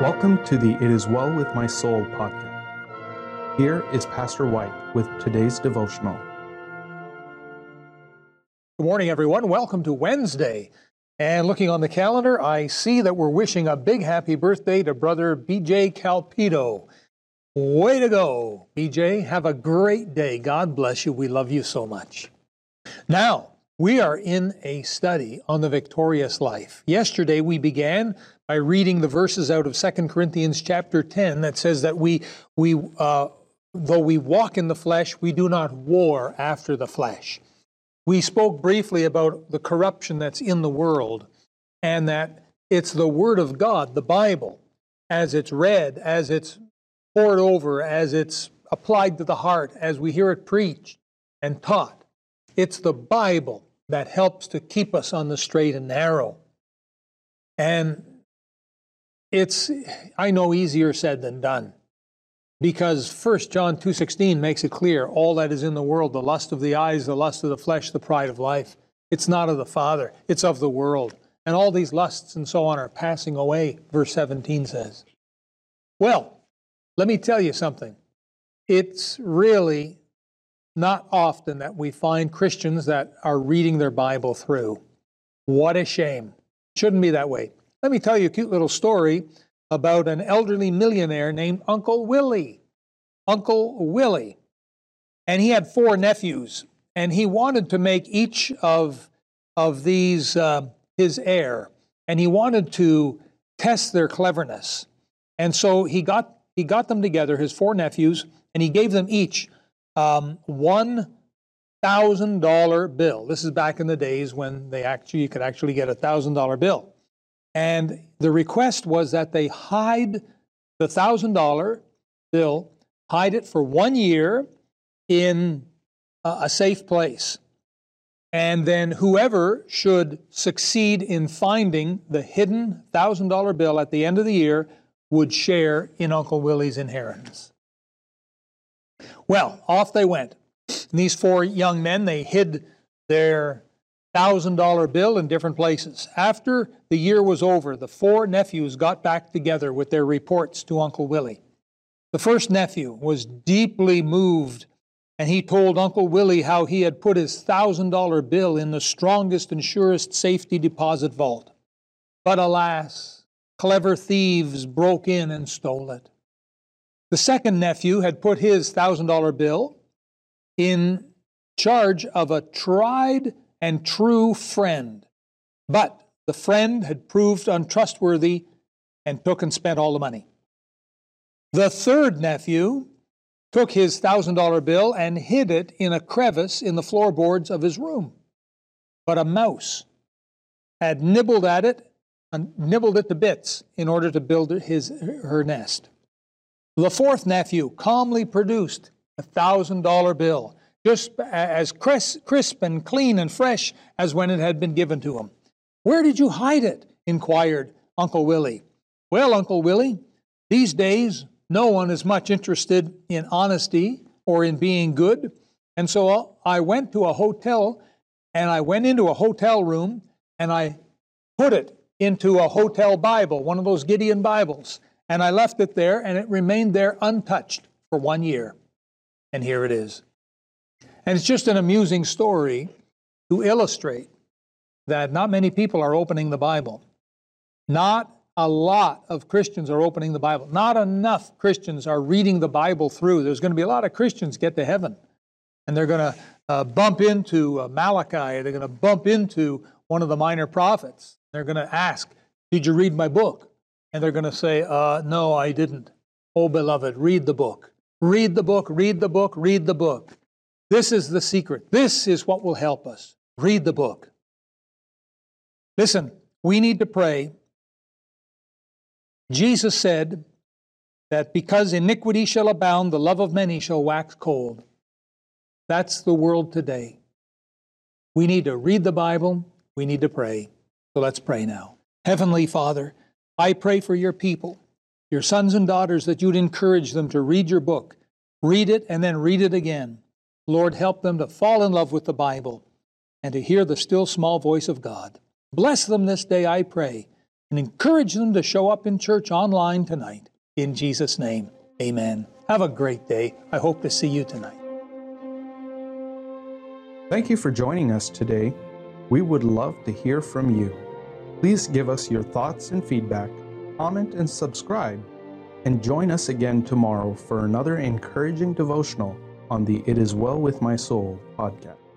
Welcome to the It Is Well With My Soul podcast. Here is Pastor White with today's devotional. Good morning, everyone. Welcome to Wednesday. And looking on the calendar, I see that we're wishing a big happy birthday to brother BJ Calpito. Way to go, BJ. Have a great day. God bless you. We love you so much. Now, we are in a study on the victorious life. Yesterday we began by reading the verses out of 2 Corinthians chapter 10 that says that we, we uh, though we walk in the flesh, we do not war after the flesh. We spoke briefly about the corruption that's in the world and that it's the Word of God, the Bible, as it's read, as it's pored over, as it's applied to the heart, as we hear it preached and taught. It's the Bible that helps to keep us on the straight and narrow. And it's I know easier said than done. Because 1 John 2:16 makes it clear all that is in the world the lust of the eyes the lust of the flesh the pride of life it's not of the father it's of the world and all these lusts and so on are passing away verse 17 says. Well, let me tell you something. It's really not often that we find Christians that are reading their Bible through. What a shame. Shouldn't be that way. Let me tell you a cute little story about an elderly millionaire named Uncle Willie. Uncle Willie. And he had four nephews, and he wanted to make each of, of these uh, his heir, and he wanted to test their cleverness. And so he got, he got them together, his four nephews, and he gave them each um, one thousand dollar bill. This is back in the days when they actually you could actually get a thousand dollar bill. And the request was that they hide the $1,000 bill, hide it for one year in a safe place. And then whoever should succeed in finding the hidden $1,000 bill at the end of the year would share in Uncle Willie's inheritance. Well, off they went. And these four young men, they hid their $1,000 bill in different places. After the year was over, the four nephews got back together with their reports to Uncle Willie. The first nephew was deeply moved, and he told Uncle Willie how he had put his $1,000 bill in the strongest and surest safety deposit vault. But alas, clever thieves broke in and stole it. The second nephew had put his $1,000 bill in charge of a tried and true friend. But the friend had proved untrustworthy and took and spent all the money. The third nephew took his thousand dollar bill and hid it in a crevice in the floorboards of his room. But a mouse had nibbled at it and nibbled it to bits in order to build his, her nest. The fourth nephew calmly produced a thousand dollar bill just as crisp and clean and fresh as when it had been given to him. Where did you hide it? inquired Uncle Willie. Well, Uncle Willie, these days no one is much interested in honesty or in being good. And so I went to a hotel and I went into a hotel room and I put it into a hotel Bible, one of those Gideon Bibles. And I left it there and it remained there untouched for one year. And here it is. And it's just an amusing story to illustrate that not many people are opening the Bible. Not a lot of Christians are opening the Bible. Not enough Christians are reading the Bible through. There's going to be a lot of Christians get to heaven, and they're going to uh, bump into uh, Malachi. They're going to bump into one of the minor prophets. They're going to ask, "Did you read my book?" And they're going to say, uh, "No, I didn't." Oh, beloved, read the book. Read the book. Read the book. Read the book. This is the secret. This is what will help us. Read the book. Listen, we need to pray. Jesus said that because iniquity shall abound, the love of many shall wax cold. That's the world today. We need to read the Bible. We need to pray. So let's pray now. Heavenly Father, I pray for your people, your sons and daughters, that you'd encourage them to read your book. Read it and then read it again. Lord, help them to fall in love with the Bible and to hear the still small voice of God. Bless them this day, I pray. and encourage them to show up in church online tonight. In Jesus' name, amen. Have a great day. I hope to see you tonight. Thank you for joining us today. We would love to hear from you. Please give us your thoughts and feedback, comment, and subscribe. And join us again tomorrow for another encouraging devotional on the It Is Well With My Soul podcast.